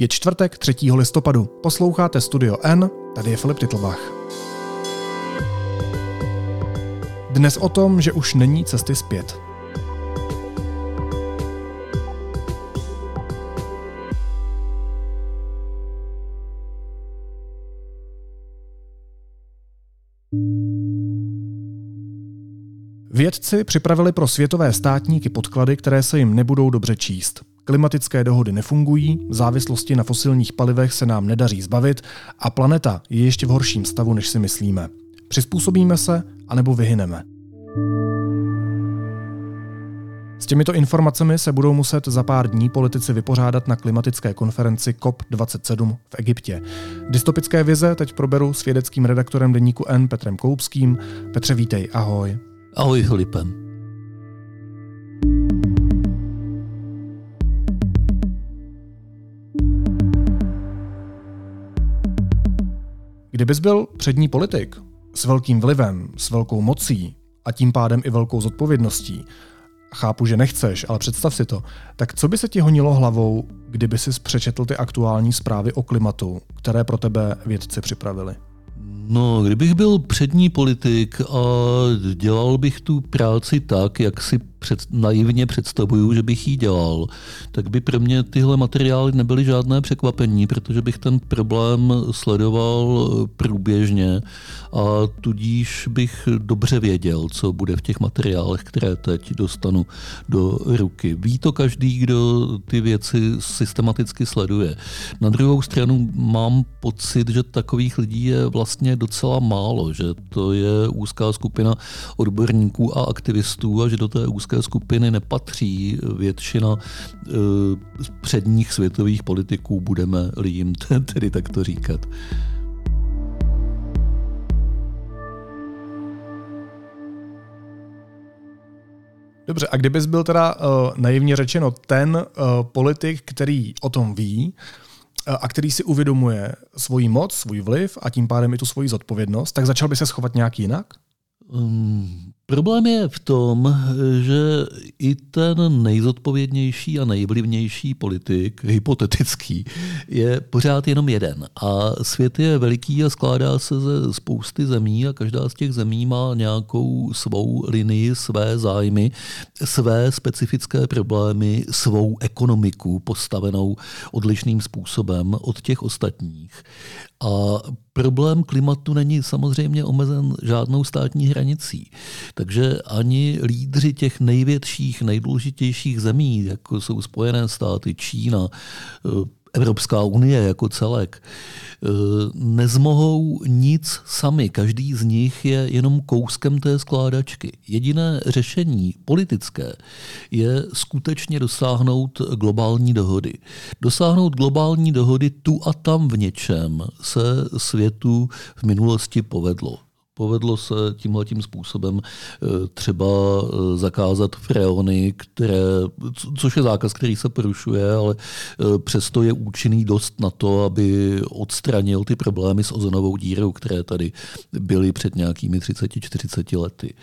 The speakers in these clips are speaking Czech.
Je čtvrtek 3. listopadu. Posloucháte Studio N, tady je Filip Titlbach. Dnes o tom, že už není cesty zpět. Vědci připravili pro světové státníky podklady, které se jim nebudou dobře číst. Klimatické dohody nefungují, závislosti na fosilních palivech se nám nedaří zbavit a planeta je ještě v horším stavu, než si myslíme. Přizpůsobíme se, anebo vyhyneme. S těmito informacemi se budou muset za pár dní politici vypořádat na klimatické konferenci COP27 v Egyptě. Dystopické vize teď proberu s vědeckým redaktorem deníku N Petrem Koupským. Petře, vítej, ahoj. Ahoj Filipem. Kdybys byl přední politik s velkým vlivem, s velkou mocí a tím pádem i velkou zodpovědností, chápu, že nechceš, ale představ si to, tak co by se ti honilo hlavou, kdyby si přečetl ty aktuální zprávy o klimatu, které pro tebe vědci připravili? No, kdybych byl přední politik a dělal bych tu práci tak, jak si před, naivně představuju, že bych ji dělal, tak by pro mě tyhle materiály nebyly žádné překvapení, protože bych ten problém sledoval průběžně a tudíž bych dobře věděl, co bude v těch materiálech, které teď dostanu do ruky. Ví to každý, kdo ty věci systematicky sleduje. Na druhou stranu mám pocit, že takových lidí je vlastně docela málo, že to je úzká skupina odborníků a aktivistů a že do té úzké skupiny nepatří většina e, předních světových politiků, budeme-li jim tedy takto říkat. Dobře, a kdybys byl teda uh, naivně řečeno ten uh, politik, který o tom ví uh, a který si uvědomuje svoji moc, svůj vliv a tím pádem i tu svoji zodpovědnost, tak začal by se schovat nějak jinak? Um, Problém je v tom, že i ten nejzodpovědnější a nejvlivnější politik, hypotetický, je pořád jenom jeden. A svět je veliký a skládá se ze spousty zemí a každá z těch zemí má nějakou svou linii, své zájmy, své specifické problémy, svou ekonomiku postavenou odlišným způsobem od těch ostatních. A problém klimatu není samozřejmě omezen žádnou státní hranicí. Takže ani lídři těch největších, nejdůležitějších zemí, jako jsou Spojené státy, Čína, eh, Evropská unie jako celek, eh, nezmohou nic sami. Každý z nich je jenom kouskem té skládačky. Jediné řešení politické je skutečně dosáhnout globální dohody. Dosáhnout globální dohody tu a tam v něčem se světu v minulosti povedlo. Povedlo se tímhletím způsobem eh, třeba eh, zakázat freony, které, což je zákaz, který se porušuje, ale eh, přesto je účinný dost na to, aby odstranil ty problémy s ozonovou dírou, které tady byly před nějakými 30-40 lety.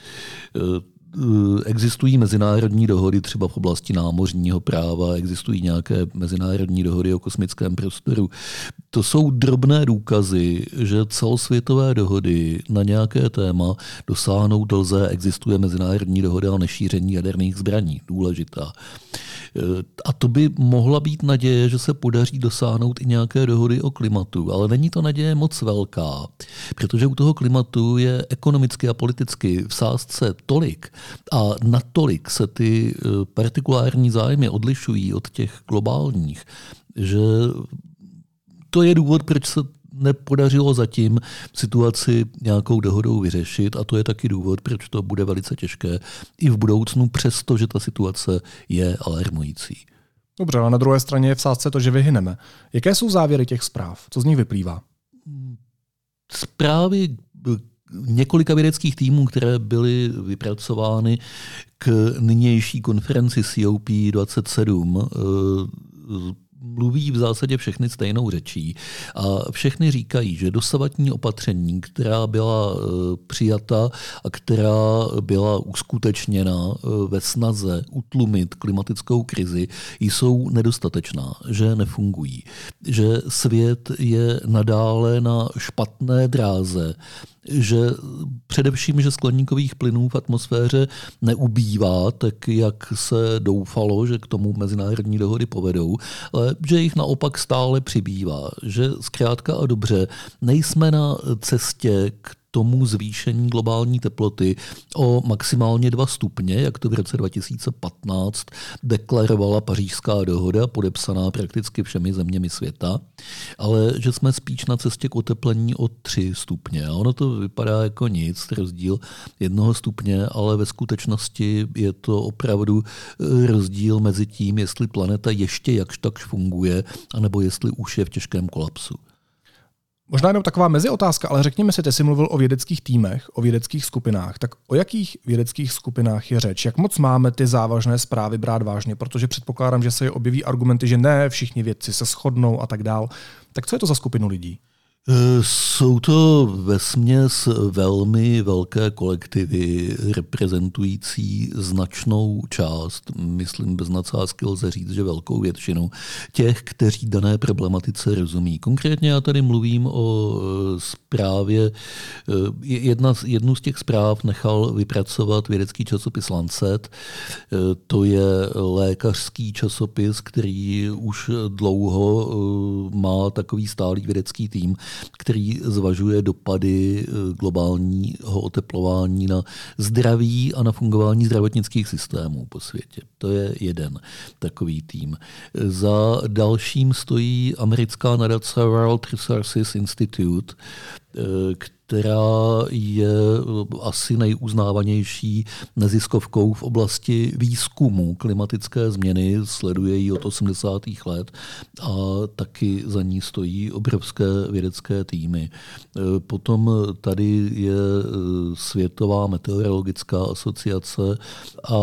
Eh, existují mezinárodní dohody třeba v oblasti námořního práva, existují nějaké mezinárodní dohody o kosmickém prostoru. To jsou drobné důkazy, že celosvětové dohody na nějaké téma dosáhnout lze. Existuje mezinárodní dohoda o nešíření jaderných zbraní, důležitá. A to by mohla být naděje, že se podaří dosáhnout i nějaké dohody o klimatu, ale není to naděje moc velká, protože u toho klimatu je ekonomicky a politicky v sázce tolik a natolik se ty eh, partikulární zájmy odlišují od těch globálních, že to je důvod, proč se nepodařilo zatím situaci nějakou dohodou vyřešit a to je taky důvod, proč to bude velice těžké i v budoucnu, přestože ta situace je alarmující. Dobře, ale na druhé straně je v sázce to, že vyhyneme. Jaké jsou závěry těch zpráv? Co z nich vyplývá? Zprávy několika vědeckých týmů, které byly vypracovány k nynější konferenci COP27, mluví v zásadě všechny stejnou řečí a všechny říkají, že dosavatní opatření, která byla e, přijata a která byla uskutečněna e, ve snaze utlumit klimatickou krizi, jsou nedostatečná, že nefungují, že svět je nadále na špatné dráze že především, že skleníkových plynů v atmosféře neubývá, tak jak se doufalo, že k tomu mezinárodní dohody povedou, ale že jich naopak stále přibývá. Že zkrátka a dobře nejsme na cestě k tomu zvýšení globální teploty o maximálně 2 stupně, jak to v roce 2015 deklarovala pařížská dohoda, podepsaná prakticky všemi zeměmi světa, ale že jsme spíš na cestě k oteplení o 3 stupně. A ono to vypadá jako nic, rozdíl jednoho stupně, ale ve skutečnosti je to opravdu eh, rozdíl mezi tím, jestli planeta ještě jakž takž funguje, anebo jestli už je v těžkém kolapsu. Možná jenom taková meziotázka, ale řekněme si, ty jsi mluvil o vědeckých týmech, o vědeckých skupinách. Tak o jakých vědeckých skupinách je řeč? Jak moc máme ty závažné zprávy brát vážně? Protože předpokládám, že se objeví argumenty, že ne, všichni vědci se shodnou a tak dál. Tak co je to za skupinu lidí? Jsou to ve směs velmi velké kolektivy reprezentující značnou část, myslím bez nadsázky lze říct, že velkou většinu těch, kteří dané problematice rozumí. Konkrétně já tady mluvím o e, zprávě, e, jedna, jednu z těch zpráv nechal vypracovat vědecký časopis Lancet, to je lékařský časopis, který už dlouho má takový stálý vědecký tým, který zvažuje dopady eh, globálního oteplování na zdraví a na fungování zdravotnických systémů po světě. To je jeden takový tým. Za dalším stojí americká nadace World Resources Institute, eh, která je eh, asi nejuznávanější neziskovkou v oblasti výzkumu klimatické změny, sleduje ji od 80. let a taky za ní stojí obrovské vědecké týmy. Eh, potom tady je eh, Světová meteorologická asociace a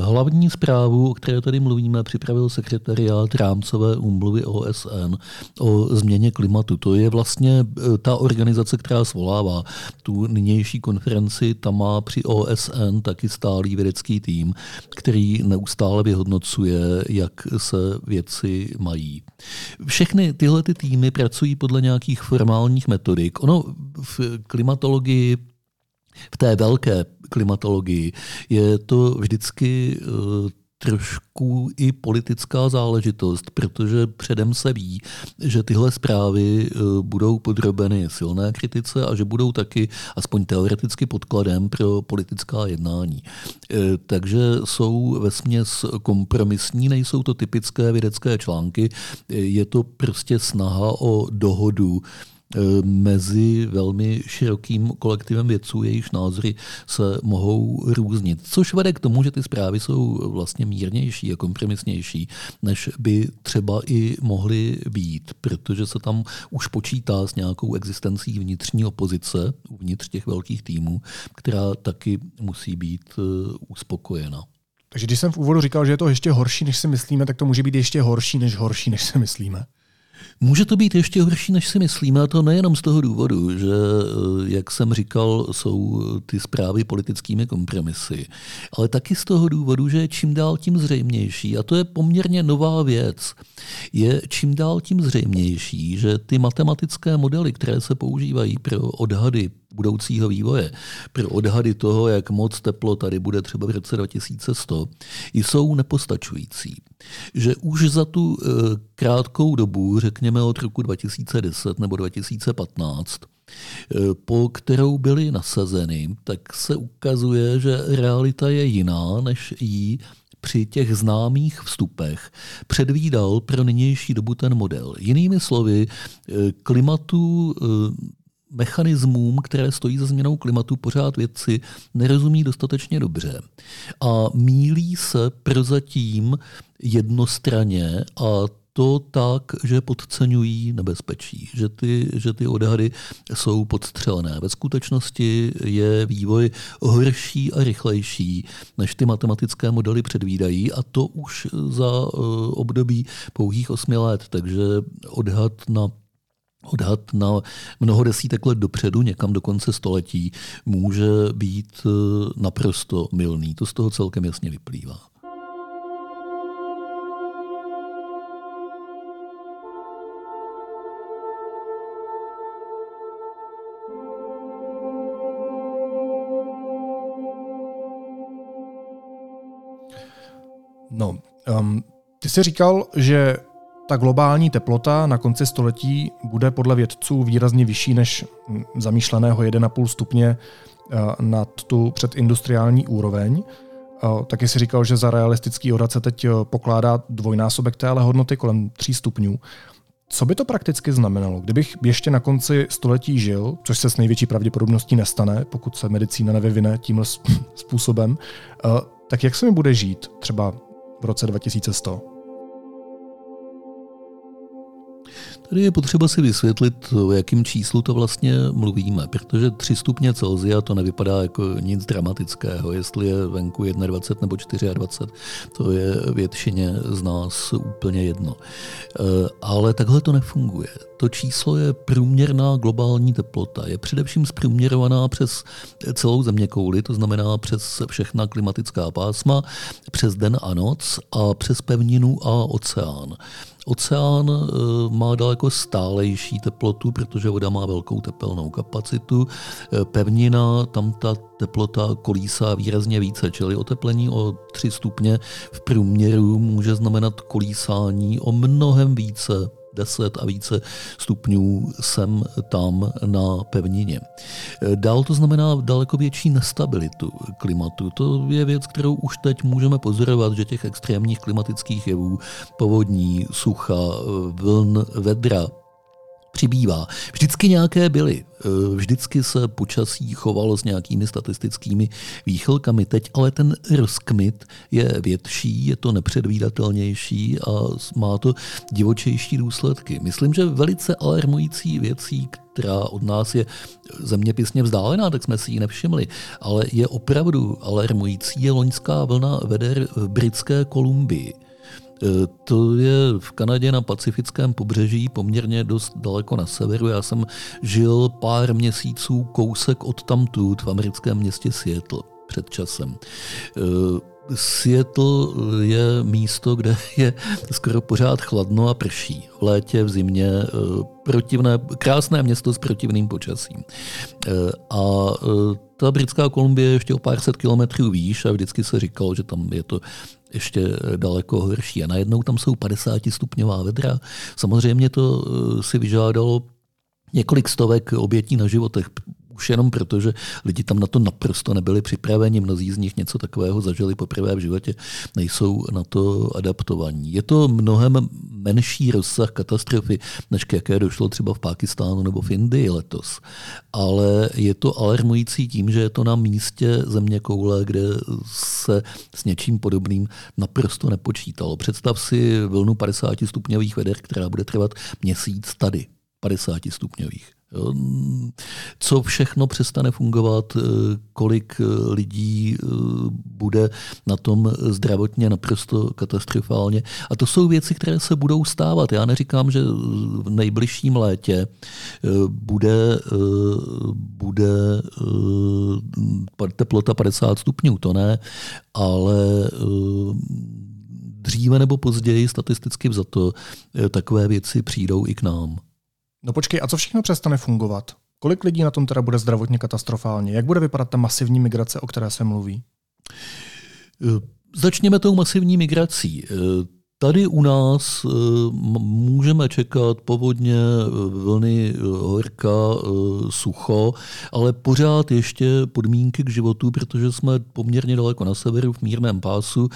hlavní zprávu, o které tady mluvíme, připravil sekretariát rámcové úmluvy OSN o změně klimatu. To je vlastně ta organizace, která svolá svolává tu nynější konferenci, tam má při OSN taky stálý vědecký tým, který neustále vyhodnocuje, jak se věci mají. Všechny tyhle ty týmy pracují podle nějakých formálních metodik. Ono v klimatologii v té velké klimatologii je to vždycky eh, trošku i politická záležitost, protože předem se ví, že tyhle zprávy eh, budou podrobeny silné kritice a že budou taky aspoň teoreticky podkladem pro politická jednání. Eh, takže jsou ve směs kompromisní, nejsou to typické vědecké články, eh, je to prostě snaha o dohodu E, mezi velmi širokým kolektivem vědců, jejichž názory se mohou různit. Což vede k tomu, že ty zprávy jsou vlastně mírnější a kompromisnější, než by třeba i mohly být, protože se tam už počítá s nějakou existencí vnitřní opozice uvnitř těch velkých týmů, která taky musí být e, uspokojena. Takže když jsem v úvodu říkal, že je to ještě horší, než si myslíme, tak to může být ještě horší, než horší, než si myslíme. Může to být ještě horší, než si myslíme, a to nejenom z toho důvodu, že, eh, jak jsem říkal, jsou ty zprávy politickými kompromisy, ale taky z toho důvodu, že je čím dál tím zřejmější, a to je poměrně nová věc, je čím dál tím zřejmější, že ty matematické modely, které se používají pro odhady budoucího vývoje, pro odhady toho, jak moc teplo tady bude třeba v roce 2100, jsou nepostačující. Že už za tu eh, krátkou dobu, řekněme od roku 2010 nebo 2015, eh, po kterou byly nasazeny, tak se ukazuje, že realita je jiná, než jí při těch známých vstupech předvídal pro nynější dobu ten model. Jinými slovy, eh, klimatu mechanismům, které stojí za změnou klimatu, pořád vědci nerozumí dostatečně dobře. A mílí se prozatím jednostranně a to tak, že podceňují nebezpečí, že ty, že ty odhady jsou podstřelené. Ve skutečnosti je vývoj horší a rychlejší, než ty matematické modely předvídají a to už za období pouhých osmi let. Takže odhad na odhad na mnoho desítek let dopředu, někam do konce století, může být eh, naprosto milný. To z toho celkem jasně vyplývá. No, um, ty jsi říkal, že ta globální teplota na konci století bude podle vědců výrazně vyšší než zamýšleného 1,5 stupně eh, nad tu předindustriální úroveň. Eh, taky si říkal, že za realistický odhad se teď eh, pokládá dvojnásobek téhle hodnoty kolem 3 stupňů. Co by to prakticky znamenalo? Kdybych ještě na konci století žil, což se s největší pravděpodobností nestane, pokud se medicína nevyvine tímhle způsobem, tak jak se mi bude žít třeba v roce 2100? Tady je potřeba si vysvětlit, o jakém číslu to vlastně mluvíme, protože 3 stupně Celsia to nevypadá jako nic dramatického, jestli je venku 21 nebo 24, to je většině z nás úplně jedno. Eh, ale takhle to nefunguje. To číslo je průměrná globální teplota. Je především zprůměrovaná přes celou zeměkouli, to znamená přes všechna klimatická pásma, přes den a noc a přes pevninu a oceán. Oceán eh, má daleko stálejší teplotu, protože voda má velkou tepelnou kapacitu. Eh, pevnina, tam ta teplota kolísá výrazně více, čili oteplení o 3 stupně v průměru může znamenat kolísání o mnohem více 10 a více stupňů sem tam na pevnině. Dál to znamená daleko větší nestabilitu klimatu. To je věc, kterou už teď můžeme pozorovat, že těch extrémních klimatických jevů, povodní, sucha, vln, vedra, přibývá. Vždycky nějaké byly. E, vždycky se počasí chovalo s nějakými statistickými výchylkami. Teď ale ten rozkmit je větší, je to nepředvídatelnější a má to divočejší důsledky. Myslím, že velice alarmující věcí, která od nás je zeměpisně vzdálená, tak jsme si ji nevšimli, ale je opravdu alarmující, je loňská vlna veder v britské Kolumbii Eh, to je v Kanadě na pacifickém pobřeží poměrně dost daleko na severu. Já jsem žil pár měsíců kousek od tamtud v americkém městě Seattle před časem. Eh, Seattle je místo, kde je skoro pořád chladno a prší. V létě, v zimě, eh, protivné, krásné město s protivným počasím. A ta britská Kolumbie je ještě o pár set kilometrů výš a vždycky se říkalo, že tam je to ještě daleko horší. A najednou tam jsou 50 stupňová vedra. Samozřejmě to eh, si vyžádalo několik stovek obětí na životech už jenom proto, že lidi tam na to naprosto nebyli připraveni, mnozí z nich něco takového zažili poprvé v životě, nejsou na to adaptovaní. Je to mnohem menší rozsah katastrofy, než k jaké došlo třeba v Pákistánu nebo v Indii letos. Ale je to alarmující tím, že je to na místě země koule, kde se s něčím podobným naprosto nepočítalo. Představ si vlnu 50 stupňových veder, která bude trvat měsíc tady. 50 stupňových. Co všechno přestane fungovat, eh, kolik eh, lidí eh, bude na tom zdravotně naprosto katastrofálně. A to jsou věci, které se budou stávat. Já neříkám, že v nejbližším létě bude, bude teplota 50 stupňů, to ne, ale dříve nebo později statisticky to takové věci přijdou i k nám. No počkej, a co všechno přestane fungovat? Kolik lidí na tom teda bude zdravotně katastrofálně? Jak bude vypadat ta masivní migrace, o které se mluví? Začněme tou masivní migrací. Tady u nás eh, můžeme čekat povodně, eh, vlny, eh, horka, sucho, ale pořád ještě podmínky k životu, protože jsme poměrně daleko na severu v mírném pásu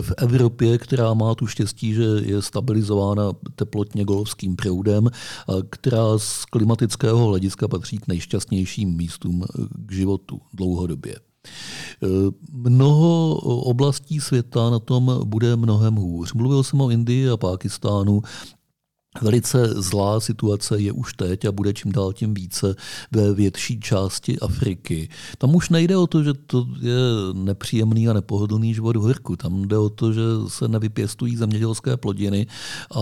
v Evropě, která má tu štěstí, že je stabilizována teplotně golovským proudem, která z klimatického hlediska patří k nejšťastnějším místům k životu dlouhodobě. Mnoho oblastí světa na tom bude mnohem hůř. Mluvil jsem o Indii a Pákistánu, Velice zlá situace je už teď a bude čím dál tím více ve větší části Afriky. Tam už nejde o to, že to je nepříjemný a nepohodlný život v horku. Tam jde o to, že se nevypěstují zemědělské plodiny a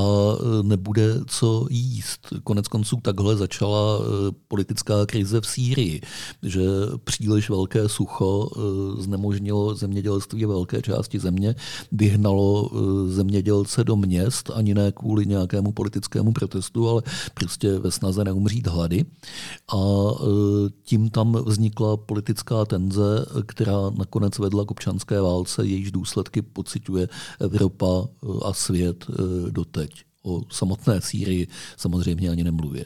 nebude co jíst. Konec konců takhle začala e, politická krize v Sýrii, že příliš velké sucho e, znemožnilo zemědělství velké části země, vyhnalo e, zemědělce do měst, ani ne kvůli nějakému politickému politickému protestu, ale prostě ve snaze neumřít hlady. A e, tím tam vznikla politická tenze, která nakonec vedla k občanské válce, jejíž důsledky pociťuje Evropa e, a svět e, doteď. O samotné Sýrii samozřejmě ani nemluvě.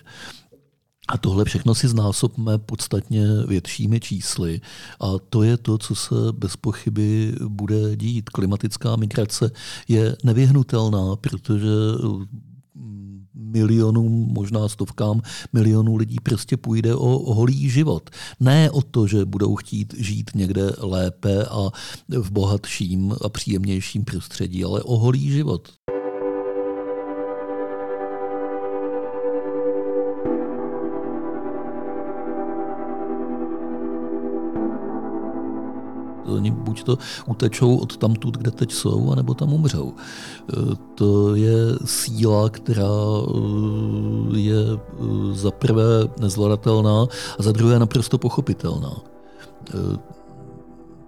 A tohle všechno si znásobme podstatně většími čísly. A to je to, co se bez pochyby bude dít. Klimatická migrace je nevyhnutelná, protože milionům, možná stovkám milionů lidí prostě půjde o holý život. Ne o to, že budou chtít žít někde lépe a v bohatším a příjemnějším prostředí, ale o holý život. Oni buď to utečou od tamtud, kde teď jsou, anebo tam umřou. E, to je síla, která e, je e, za prvé nezvladatelná a za druhé naprosto pochopitelná.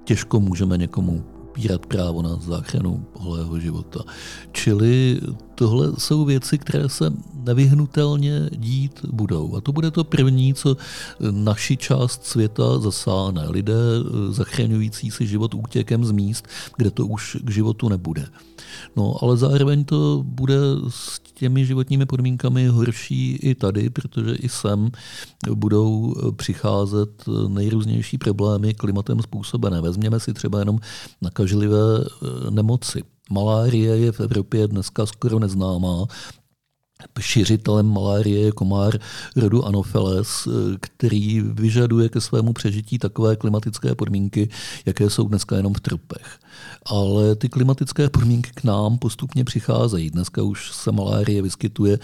Těžko můžeme někomu upírat právo na záchranu holého života. Čili tohle jsou věci, které se nevyhnutelně dít budou. A to bude to první, co naši část světa zasáhne. Lidé zachraňující si život útěkem z míst, kde to už k životu nebude. No, ale zároveň to bude s těmi životními podmínkami horší i tady, protože i sem budou přicházet nejrůznější problémy klimatem způsobené. Vezměme si třeba jenom nakažlivé eh, nemoci. Malárie je v Evropě dneska skoro neznámá, Šiřitelem malárie je komár rodu Anopheles, který vyžaduje ke svému přežití takové klimatické podmínky, jaké jsou dneska jenom v tropech. Ale ty klimatické podmínky k nám postupně přicházejí. Dneska už se malárie vyskytuje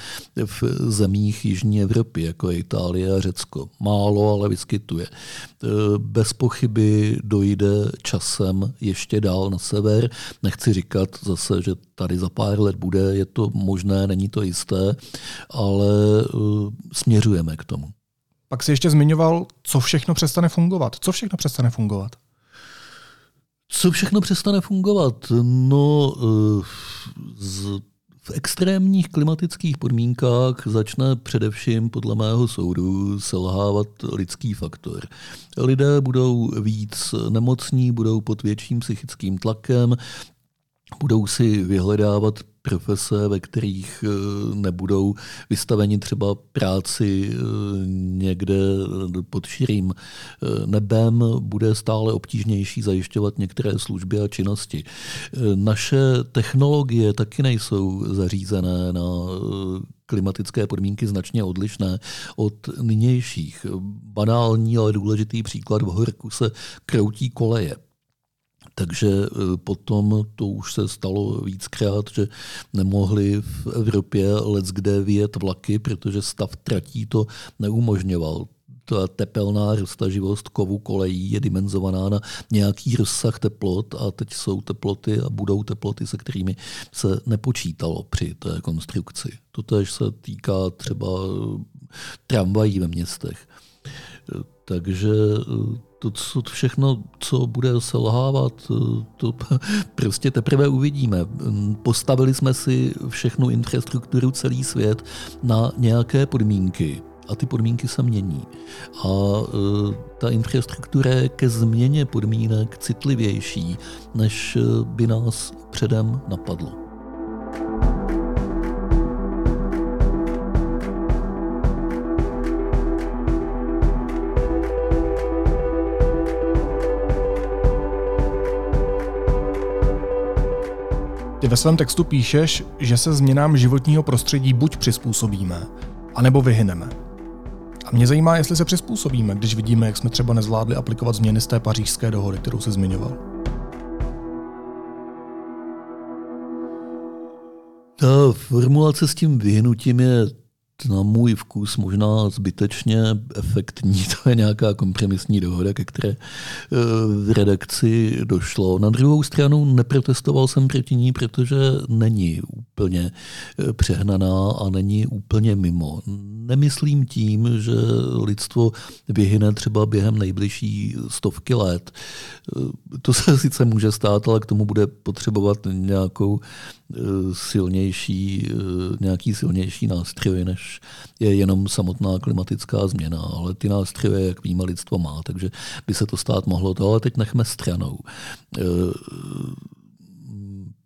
v zemích Jižní Evropy, jako je Itálie a Řecko. Málo, ale vyskytuje. Bez pochyby dojde časem ještě dál na sever. Nechci říkat zase, že tady za pár let bude, je to možné, není to jisté, ale uh, směřujeme k tomu. Pak si ještě zmiňoval, co všechno přestane fungovat. Co všechno přestane fungovat? Co všechno přestane fungovat? No, uh, z, v extrémních klimatických podmínkách začne především, podle mého soudu, selhávat lidský faktor. Lidé budou víc nemocní, budou pod větším psychickým tlakem, budou si vyhledávat profese, ve kterých eh, nebudou vystaveni třeba práci eh, někde pod širým eh, nebem, bude stále obtížnější zajišťovat některé služby a činnosti. Naše technologie taky nejsou zařízené na klimatické podmínky značně odlišné od nynějších. Banální, ale důležitý příklad v Horku se kroutí koleje. Takže e, potom to už se stalo víckrát, že nemohli v Evropě let kde vyjet vlaky, protože stav tratí to neumožňoval ta tepelná roztaživost kovu kolejí je dimenzovaná na nějaký rozsah teplot a teď jsou teploty a budou teploty, se kterými se nepočítalo při té konstrukci. Totež se týká třeba tramvají ve městech. Takže to, co všechno, co bude selhávat, to prostě teprve uvidíme. Postavili jsme si všechnu infrastrukturu, celý svět na nějaké podmínky a ty podmínky se mění. A e, ta infrastruktura je ke změně podmínek citlivější, než by nás předem napadlo. Ty ve svém textu píšeš, že se změnám životního prostředí buď přizpůsobíme, anebo vyhyneme. A mě zajímá, jestli se přizpůsobíme, když vidíme, jak jsme třeba nezvládli aplikovat změny z té pařížské dohody, kterou se zmiňoval. Ta formulace s tím vyhnutím je na můj vkus možná zbytečně efektní. To je nějaká kompromisní dohoda, ke které eh, v redakci došlo. Na druhou stranu neprotestoval jsem proti ní, protože není úplně eh, přehnaná a není úplně mimo. Nemyslím tím, že lidstvo vyhyne třeba během nejbližší stovky let. To se sice může stát, ale k tomu bude potřebovat nějakou silnější, nějaký silnější nástroj, než je jenom samotná klimatická změna, ale ty nástroje, jak víme, lidstvo má, takže by se to stát mohlo. To ale teď nechme stranou. E,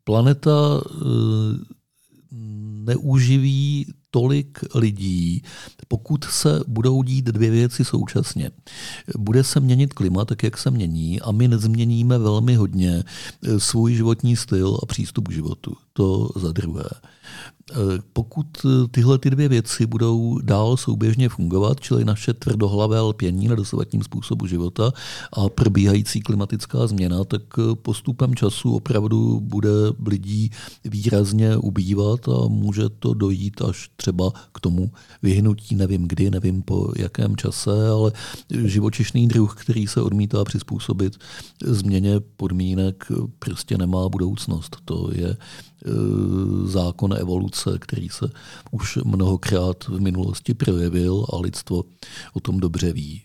planeta e, neuživí tolik lidí, pokud se budou dít dvě věci současně. Bude se měnit klima tak, jak se mění a my nezměníme velmi hodně svůj životní styl a přístup k životu. To za druhé. Eh, pokud eh, tyhle ty dvě věci budou dál souběžně fungovat, čili naše tvrdohlavé lpění na dosavadním způsobu života a probíhající klimatická změna, tak eh, postupem času opravdu bude lidí výrazně ubývat a může to dojít až třeba k tomu vyhnutí, nevím kdy, nevím po jakém čase, ale živočišný druh, který se odmítá přizpůsobit změně podmínek, prostě nemá budoucnost. To je zákon evoluce, který se už mnohokrát v minulosti projevil a lidstvo o tom dobře ví.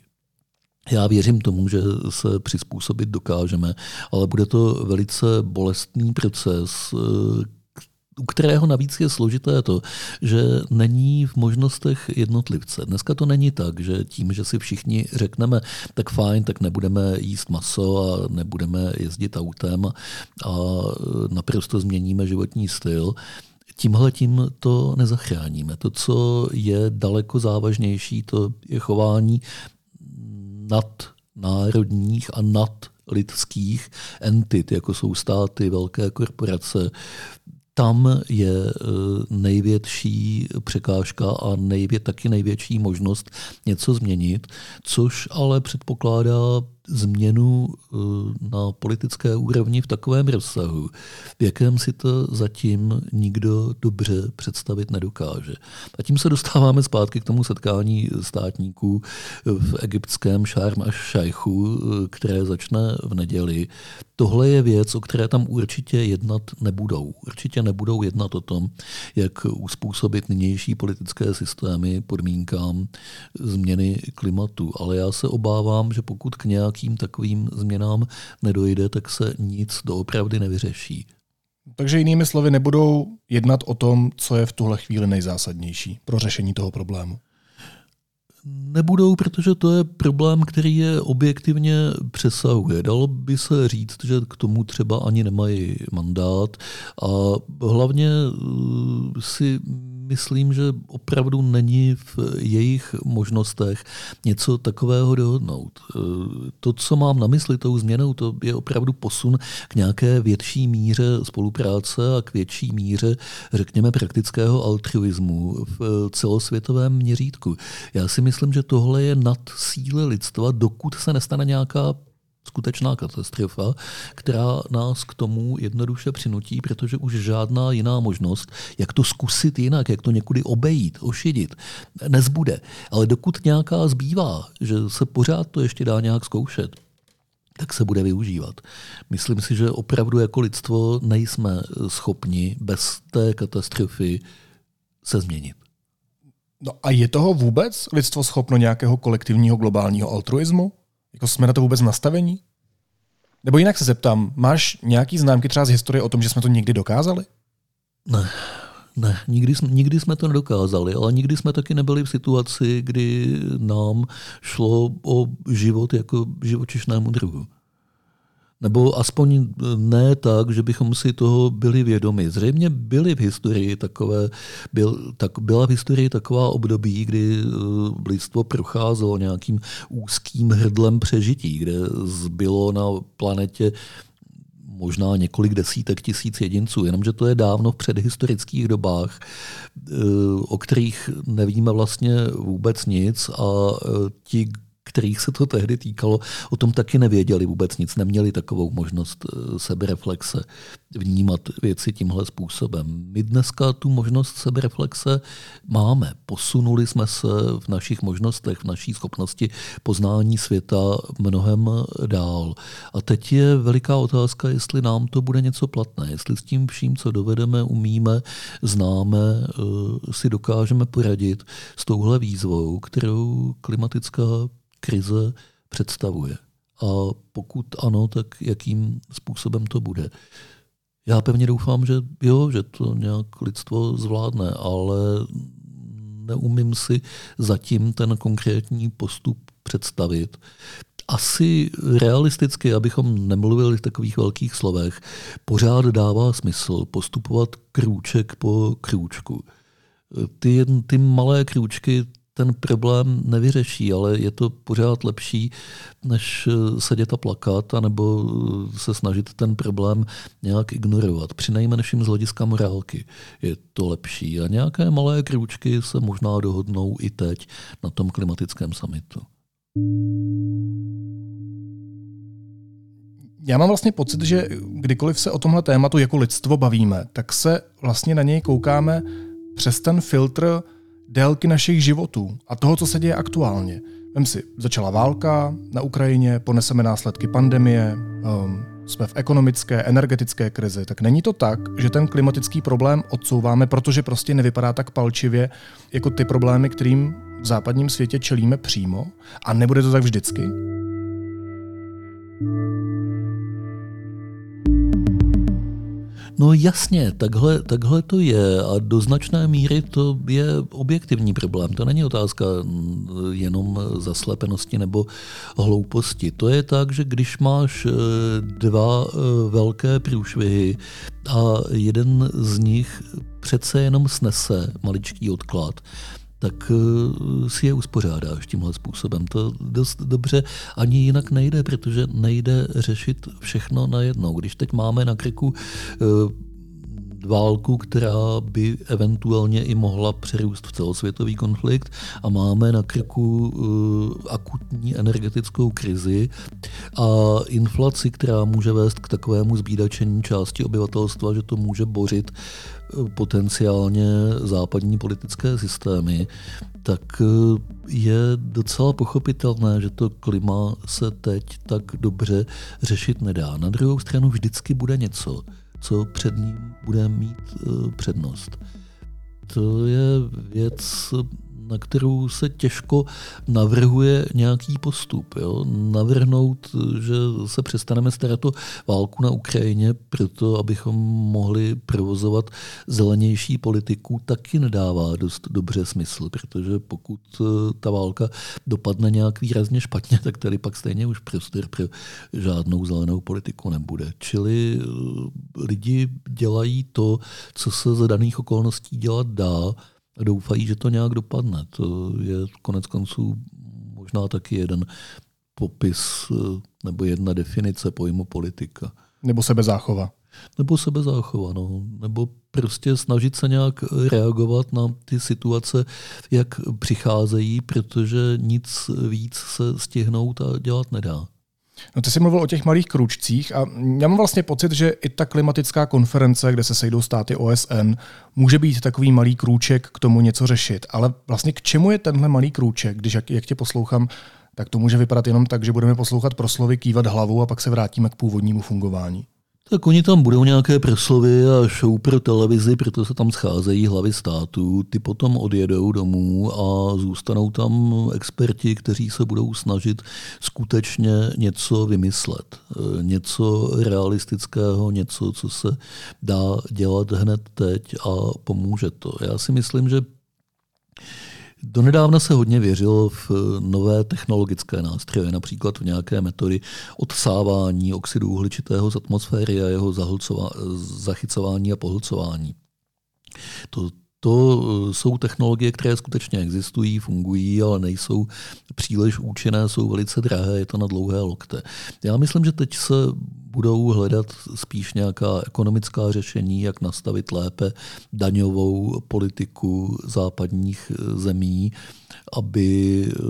Já věřím tomu, že se přizpůsobit dokážeme, ale bude to velice bolestný proces, eh, u kterého navíc je složité to, že není v možnostech jednotlivce. Dneska to není tak, že tím, že si všichni řekneme, tak fajn, tak nebudeme jíst maso a nebudeme jezdit autem a naprosto změníme životní styl, tímhle tím to nezachráníme. To, co je daleko závažnější, to je chování nad národních a nad lidských entit, jako jsou státy, velké korporace, tam je eh, největší překážka a nejvě, taky největší možnost něco změnit, což ale předpokládá změnu eh, na politické úrovni v takovém rozsahu, v jakém si to zatím nikdo dobře představit nedokáže. A tím se dostáváme zpátky k tomu setkání státníků v egyptském Šárm až Šajchu, které začne v neděli. Tohle je věc, o které tam určitě jednat nebudou. Určitě nebudou jednat o tom, jak uspůsobit nynější politické systémy podmínkám změny klimatu. Ale já se obávám, že pokud k nějak nějakým takovým změnám nedojde, tak se nic doopravdy nevyřeší. Takže jinými slovy nebudou jednat o tom, co je v tuhle chvíli nejzásadnější pro řešení toho problému. Nebudou, protože to je problém, který je objektivně přesahuje. Dalo by se říct, že k tomu třeba ani nemají mandát a hlavně eh, si myslím, že opravdu není v jejich možnostech něco takového dohodnout. E, to, co mám na mysli tou změnou, to je opravdu posun k nějaké větší míře spolupráce a k větší míře, řekněme, praktického altruismu v celosvětovém měřítku. Já si myslím, že tohle je nad síly lidstva, dokud se nestane nějaká skutečná katastrofa, která nás k tomu jednoduše přinutí, protože už žádná jiná možnost, jak to zkusit jinak, jak to někudy obejít, ošidit, nezbude. Ale dokud nějaká zbývá, že se pořád to ještě dá nějak zkoušet, tak se bude využívat. Myslím si, že opravdu jako lidstvo nejsme schopni bez té katastrofy se změnit. No a je toho vůbec lidstvo schopno nějakého kolektivního globálního altruismu? Jako jsme na to vůbec nastavení? Nebo jinak se zeptám, máš nějaký známky třeba z historie o tom, že jsme to někdy dokázali? Ne, ne, nikdy, nikdy jsme to nedokázali, ale nikdy jsme taky nebyli v situaci, kdy nám šlo o život jako živočišnému druhu. Nebo aspoň ne tak, že bychom si toho byli vědomi. Zřejmě byly v historii takové, byl, tak, byla v historii taková období, kdy eh, lidstvo procházelo nějakým úzkým hrdlem přežití, kde zbylo na planetě možná několik desítek tisíc jedinců, jenomže to je dávno v předhistorických dobách, eh, o kterých nevíme vlastně vůbec nic a eh, ti, kterých se to tehdy týkalo, o tom taky nevěděli vůbec nic, neměli takovou možnost eh, sebereflexe, vnímat věci tímhle způsobem. My dneska tu možnost sebereflexe máme. Posunuli jsme se v našich možnostech, v naší schopnosti poznání světa mnohem dál. A teď je veliká otázka, jestli nám to bude něco platné, jestli s tím vším, co dovedeme, umíme, známe, eh, si dokážeme poradit s touhle výzvou, kterou klimatická krize představuje. A pokud ano, tak jakým způsobem to bude. Já pevně doufám, že jo, že to nějak lidstvo zvládne, ale neumím si zatím ten konkrétní postup představit. Asi realisticky, abychom nemluvili v takových velkých slovech, pořád dává smysl postupovat krůček po krůčku. Ty, ty malé krůčky ten problém nevyřeší, ale je to pořád lepší, než eh, sedět a plakat, anebo eh, se snažit ten problém nějak ignorovat. Při nejmenším z hlediska morálky je to lepší. A nějaké malé krůčky se možná dohodnou i teď na tom klimatickém samitu. Já mám vlastně pocit, že kdykoliv se o tomhle tématu jako lidstvo bavíme, tak se vlastně na něj koukáme přes ten filtr délky našich životů a toho, co se děje aktuálně. Vem si, začala válka na Ukrajině, poneseme následky pandemie, um, jsme v ekonomické, energetické krizi, tak není to tak, že ten klimatický problém odsouváme, protože prostě nevypadá tak palčivě jako ty problémy, kterým v západním světě čelíme přímo a nebude to tak vždycky? No jasně, takhle, takhle to je a do značné míry to je objektivní problém. To není otázka mm, jenom zaslepenosti nebo hlouposti. To je tak, že když máš eh, dva eh, velké průšvihy a jeden z nich přece jenom snese maličký odklad, tak eh, si je uspořádáš tímhle způsobem. To dost dobře ani jinak nejde, protože nejde řešit všechno najednou. Když teď máme na krku eh, válku, která by eventuálně i mohla přerůst v celosvětový konflikt a máme na krku uh, akutní energetickou krizi a inflaci, která může vést k takovému zbídačení části obyvatelstva, že to může bořit uh, potenciálně západní politické systémy, tak uh, je docela pochopitelné, že to klima se teď tak dobře řešit nedá. Na druhou stranu vždycky bude něco, co před ním bude mít eh, přednost. To je věc, na kterou se těžko navrhuje nějaký postup. Jo? Navrhnout, že se přestaneme starat o válku na Ukrajině, proto abychom mohli provozovat zelenější politiku, taky nedává dost dobře smysl, protože pokud eh, ta válka dopadne nějak výrazně špatně, tak tady pak stejně už prostor pro žádnou zelenou politiku nebude. Čili eh, lidi dělají to, co se za daných okolností dělat dá, doufají, že to nějak dopadne. To je konec konců možná taky jeden popis eh, nebo jedna definice pojmu politika. Nebo sebezáchova. Nebo sebezáchova, no. Nebo prostě snažit se nějak reagovat na ty situace, jak přicházejí, protože nic víc se stihnout a dělat nedá. No ty jsi mluvil o těch malých kručcích a já mám vlastně pocit, že i ta klimatická konference, kde se sejdou státy OSN, může být takový malý krůček k tomu něco řešit. Ale vlastně k čemu je tenhle malý krůček, když jak, jak tě poslouchám, tak to může vypadat jenom tak, že budeme poslouchat proslovy, kývat hlavou a pak se vrátíme k původnímu fungování. Tak oni tam budou nějaké proslovy a show pro televizi, proto se tam scházejí hlavy států. Ty potom odjedou domů a zůstanou tam experti, kteří se budou snažit skutečně něco vymyslet. E, něco realistického, něco, co se dá dělat hned teď a pomůže to. Já si myslím, že Donedávna se hodně věřilo v nové technologické nástroje, například v nějaké metody odsávání oxidu uhličitého z atmosféry a jeho zachycování a pohlcování. To to jsou technologie, které skutečně existují, fungují, ale nejsou příliš účinné, jsou velice drahé, je to na dlouhé lokte. Já myslím, že teď se budou hledat spíš nějaká ekonomická řešení, jak nastavit lépe daňovou politiku západních zemí, aby eh,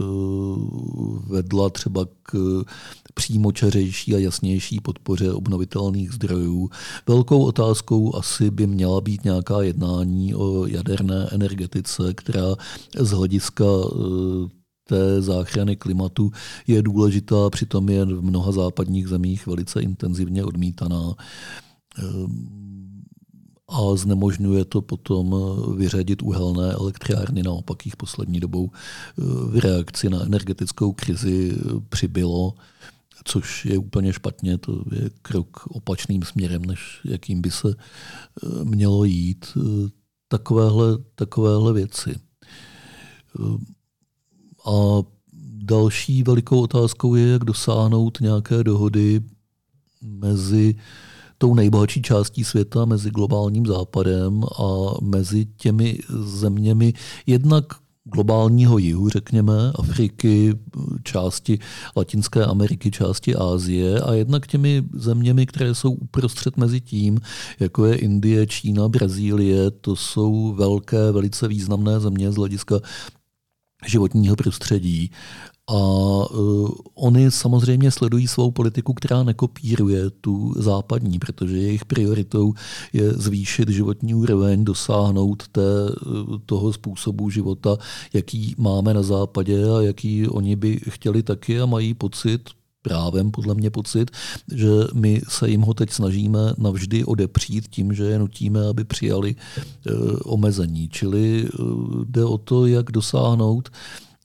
vedla třeba k přímočařejší a jasnější podpoře obnovitelných zdrojů. Velkou otázkou asi by měla být nějaká jednání o jaderné energetice, která z hlediska eh, té záchrany klimatu je důležitá, přitom je v mnoha západních zemích velice intenzivně odmítaná ehm, a znemožňuje to potom vyřadit uhelné elektrárny. Naopak jich poslední dobou eh, v reakci na energetickou krizi přibylo, což je úplně špatně. To je krok opačným směrem, než jakým by se eh, mělo jít. Takovéhle, takovéhle věci. Ehm, a další velikou otázkou je, jak dosáhnout nějaké dohody mezi tou nejbohatší částí světa, mezi globálním západem a mezi těmi zeměmi jednak globálního jihu, řekněme, Afriky, části Latinské Ameriky, části Ázie a jednak těmi zeměmi, které jsou uprostřed mezi tím, jako je Indie, Čína, Brazílie, to jsou velké, velice významné země z hlediska životního prostředí. A uh, oni samozřejmě sledují svou politiku, která nekopíruje tu západní, protože jejich prioritou je zvýšit životní úroveň, dosáhnout té, toho způsobu života, jaký máme na západě a jaký oni by chtěli taky a mají pocit, právem podle mě pocit, že my se jim ho teď snažíme navždy odepřít tím, že je nutíme, aby přijali e, omezení. Čili e, jde o to, jak dosáhnout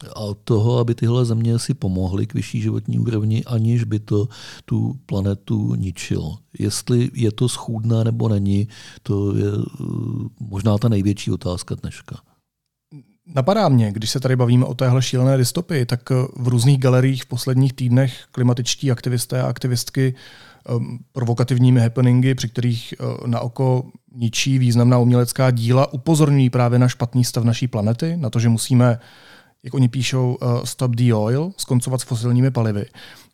a toho, aby tyhle země si pomohly k vyšší životní úrovni, aniž by to tu planetu ničilo. Jestli je to schůdné nebo není, to je e, možná ta největší otázka dneška. Napadá mě, když se tady bavíme o téhle šílené dystopii, tak eh, v různých galeriích v posledních týdnech klimatičtí aktivisté a aktivistky um, provokativními happeningy, při kterých uh, na oko ničí významná umělecká díla, upozorňují právě na špatný stav naší planety, na to, že musíme, jak oni píšou, uh, stop the oil, skoncovat s fosilními palivy.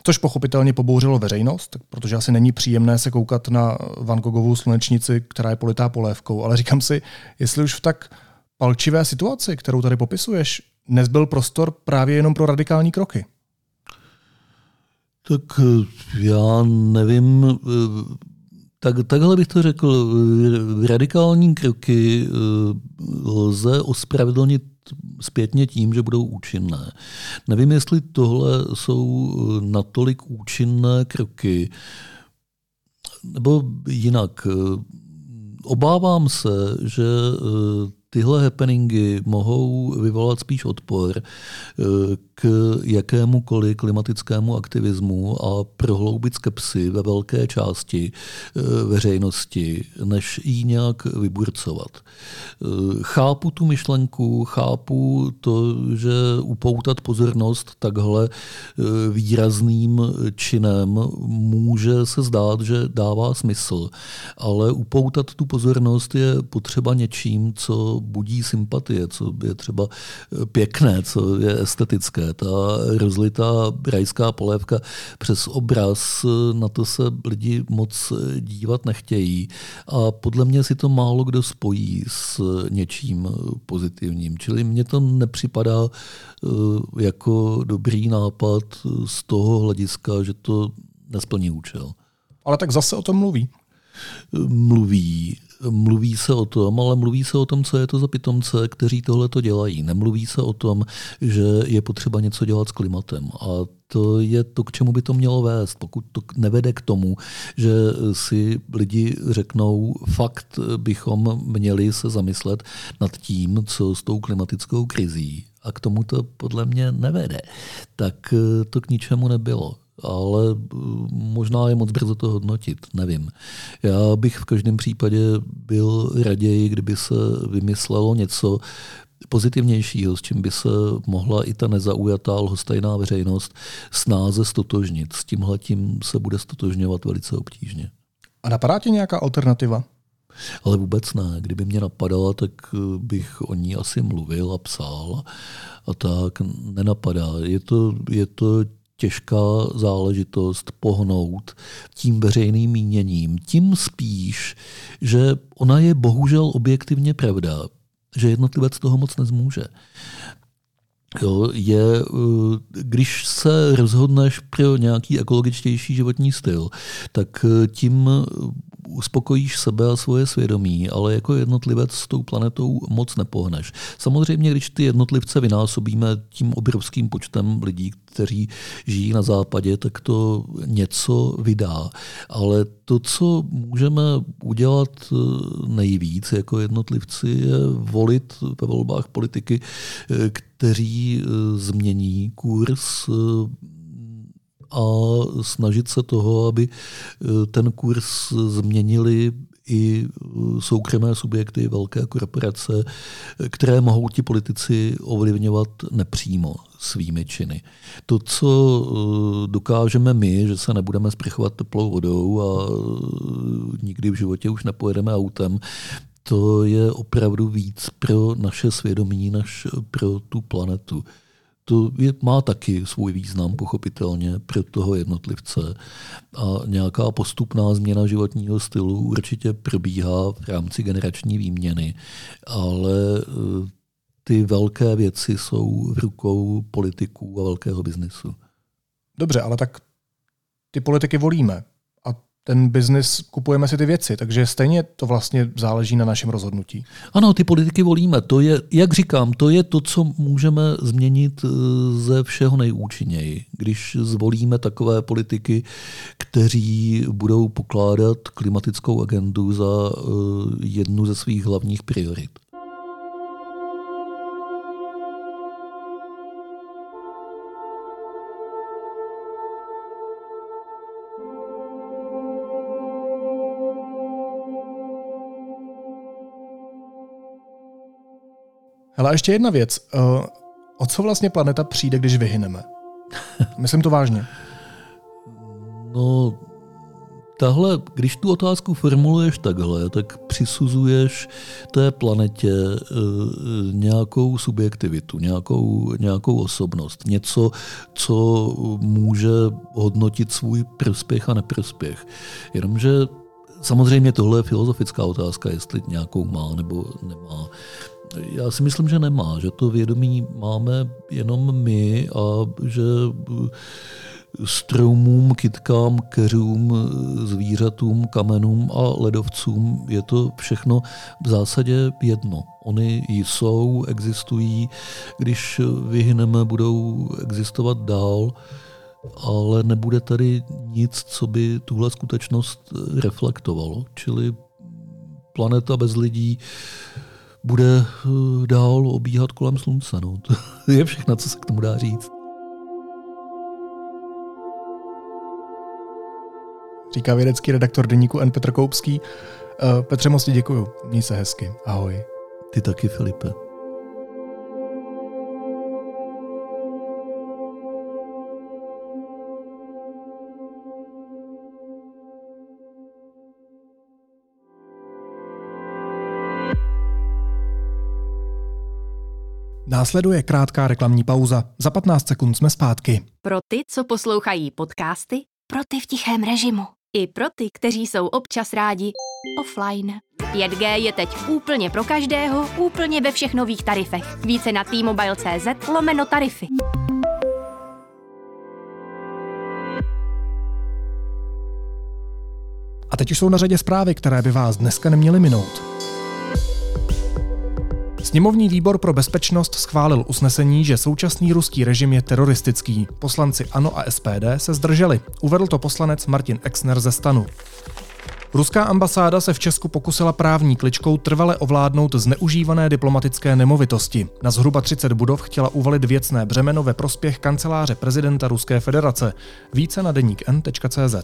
Což pochopitelně pobouřilo veřejnost, protože asi není příjemné se koukat na Van Gogovou slunečnici, která je politá polévkou, ale říkám si, jestli už v tak palčivé situaci, kterou tady popisuješ, nezbyl prostor právě jenom pro radikální kroky? Tak eh, já nevím, eh, tak, takhle bych to řekl. Radikální kroky eh, lze ospravedlnit zpětně tím, že budou účinné. Nevím, jestli tohle jsou natolik účinné kroky, nebo jinak. Obávám se, že tyhle happeningy mohou vyvolat spíš odpor eh, k jakémukoliv klimatickému aktivismu a prohloubit skepsy ve velké části eh, veřejnosti, než ji nějak vyburcovat. Eh, chápu tu myšlenku, chápu to, že upoutat pozornost takhle výrazným činem může se zdát, že dává smysl, ale upoutat tu pozornost je potřeba něčím, co budí sympatie, co je třeba eh, pěkné, co je estetické. Ta rozlitá rajská polévka přes obraz, eh, na to se lidi moc eh, dívat nechtějí. A podle mě si to málo kdo spojí s něčím pozitivním. Čili mně to nepřipadá jako dobrý nápad z toho hlediska, že to nesplní účel. Ale tak zase o tom mluví. Mluví mluví se o tom, ale mluví se o tom, co je to za pitomce, kteří tohle to dělají. Nemluví se o tom, že je potřeba něco dělat s klimatem. A to je to, k čemu by to mělo vést. Pokud to nevede k tomu, že si lidi řeknou, fakt bychom měli se zamyslet nad tím, co s tou klimatickou krizí. A k tomu to podle mě nevede. Tak to k ničemu nebylo ale eh, možná je moc brzo to hodnotit, nevím. Já bych v každém případě byl raději, kdyby se vymyslelo něco pozitivnějšího, s čím by se mohla i ta nezaujatá lhostejná veřejnost snáze stotožnit. S tímhle tím se bude stotožňovat velice obtížně. A napadá tě nějaká alternativa? Ale vůbec ne. Kdyby mě napadala, tak eh, bych o ní asi mluvil a psal a tak. Nenapadá. Je to, je to těžká záležitost pohnout tím veřejným míněním. Tím spíš, že ona je bohužel objektivně pravda, že jednotlivec toho moc nezmůže. Jo, je, eh, když se rozhodneš pro nějaký ekologičtější životní styl, tak eh, tím uspokojíš sebe a svoje svědomí, ale jako jednotlivec s tou planetou moc nepohneš. Samozřejmě, když ty jednotlivce vynásobíme tím obrovským počtem lidí, kteří žijí na západě, tak to něco vydá. Ale to, co můžeme udělat eh, nejvíc jako jednotlivci, je volit ve volbách politiky, eh, kteří eh, změní kurz a snažit se toho, aby eh, ten kurz změnili i eh, soukromé subjekty, velké korporace, které mohou ti politici ovlivňovat nepřímo svými činy. To, co eh, dokážeme my, že se nebudeme sprchovat teplou vodou a nikdy v životě už nepojedeme autem, to je opravdu víc pro naše svědomí, než pro tu planetu to je, má taky svůj význam, pochopitelně, pro toho jednotlivce. A nějaká postupná změna životního stylu určitě probíhá v rámci generační výměny, ale e, ty velké věci jsou v rukou politiků a velkého biznesu. Dobře, ale tak ty politiky volíme ten biznis, kupujeme si ty věci, takže stejně to vlastně záleží na našem rozhodnutí. Ano, ty politiky volíme. To je, jak říkám, to je to, co můžeme změnit eh, ze všeho nejúčinněji. Když zvolíme takové politiky, kteří budou pokládat klimatickou agendu za eh, jednu ze svých hlavních priorit. Ale ještě jedna věc. Uh, o co vlastně planeta přijde, když vyhyneme? Myslím to vážně. No, tahle, když tu otázku formuluješ takhle, tak přisuzuješ té planetě uh, nějakou subjektivitu, nějakou, nějakou osobnost, něco, co může hodnotit svůj prospěch a neprospěch. Jenomže samozřejmě tohle je filozofická otázka, jestli nějakou má nebo nemá. Já si myslím, že nemá, že to vědomí máme jenom my a že eh, stromům, kytkám, keřům, zvířatům, kamenům a ledovcům je to všechno v zásadě jedno. Oni jsou, existují, když vyhneme, budou existovat dál, ale nebude tady nic, co by tuhle skutečnost reflektovalo. Čili planeta bez lidí bude eh, dál obíhat kolem slunce. No. To je všechno, co se k tomu dá říct. Říká vědecký redaktor deníku N. Petr Koupský. Eh, Petře, moc děkuju. Měj se hezky. Ahoj. Ty taky, Filipe. Následuje krátká reklamní pauza. Za 15 sekund jsme zpátky. Pro ty, co poslouchají podcasty, pro ty v tichém režimu. I pro ty, kteří jsou občas rádi offline. 5G je teď úplně pro každého, úplně ve všech nových tarifech. Více na t-mobile.cz lomeno tarify. A teď už jsou na řadě zprávy, které by vás dneska neměly minout. Sněmovní výbor pro bezpečnost schválil usnesení, že současný ruský režim je teroristický. Poslanci ANO a SPD se zdrželi. Uvedl to poslanec Martin Exner ze stanu. Ruská ambasáda se v Česku pokusila právní kličkou trvale ovládnout zneužívané diplomatické nemovitosti. Na zhruba 30 budov chtěla uvalit věcné břemeno ve prospěch kanceláře prezidenta Ruské federace. Více na deník n.cz.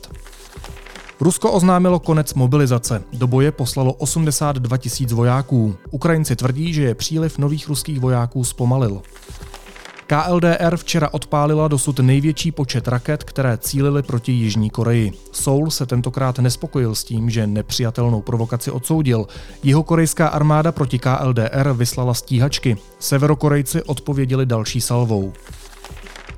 Rusko oznámilo konec mobilizace. Do boje poslalo 82 tisíc vojáků. Ukrajinci tvrdí, že je příliv nových ruských vojáků zpomalil. KLDR včera odpálila dosud největší počet raket, které cílily proti Jižní Koreji. Seoul se tentokrát nespokojil s tím, že nepřijatelnou provokaci odsoudil. Jeho korejská armáda proti KLDR vyslala stíhačky. Severokorejci odpověděli další salvou.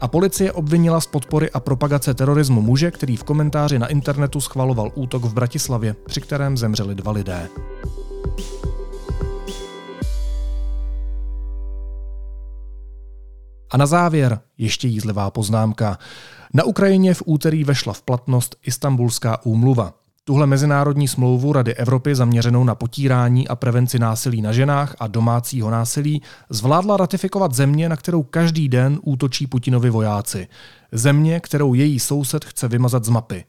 A policie obvinila z podpory a propagace terorismu muže, který v komentáři na internetu schvaloval útok v Bratislavě, při kterém zemřeli dva lidé. A na závěr ještě jízlivá poznámka. Na Ukrajině v úterý vešla v platnost Istanbulská úmluva. Tuhle mezinárodní smlouvu Rady Evropy zaměřenou na potírání a prevenci násilí na ženách a domácího násilí zvládla ratifikovat země, na kterou každý den útočí Putinovi vojáci. Země, kterou její soused chce vymazat z mapy.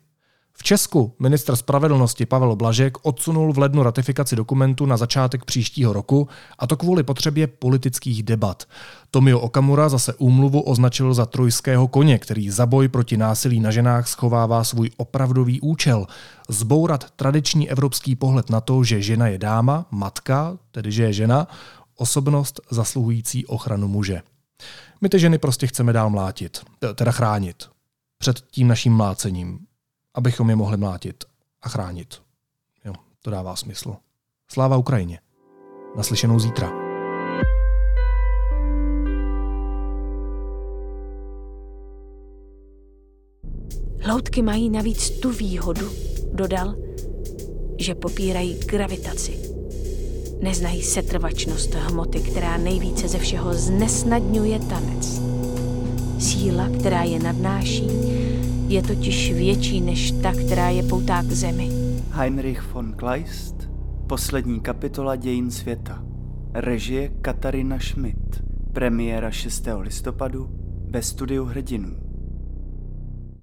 V Česku ministr spravedlnosti Pavel Blažek odsunul v lednu ratifikaci dokumentu na začátek příštího roku, a to kvůli potřebě politických debat. Tomio Okamura zase úmluvu označil za trojského koně, který za boj proti násilí na ženách schovává svůj opravdový účel. Zbourat tradiční evropský pohled na to, že žena je dáma, matka, tedy že je žena, osobnost zasluhující ochranu muže. My ty ženy prostě chceme dál mlátit, teda chránit. Před tím naším mlácením, abychom je mohli mlátit a chránit. Jo, to dává smysl. Sláva Ukrajině. Naslyšenou zítra. Loutky mají navíc tu výhodu, dodal, že popírají gravitaci. Neznají setrvačnost hmoty, která nejvíce ze všeho znesnadňuje tanec. Síla, která je nadnáší, je totiž větší než ta, která je poutá k zemi. Heinrich von Kleist, poslední kapitola dějin světa. Režie Katarina Schmidt. Premiéra 6. listopadu ve studiu Hrdinů.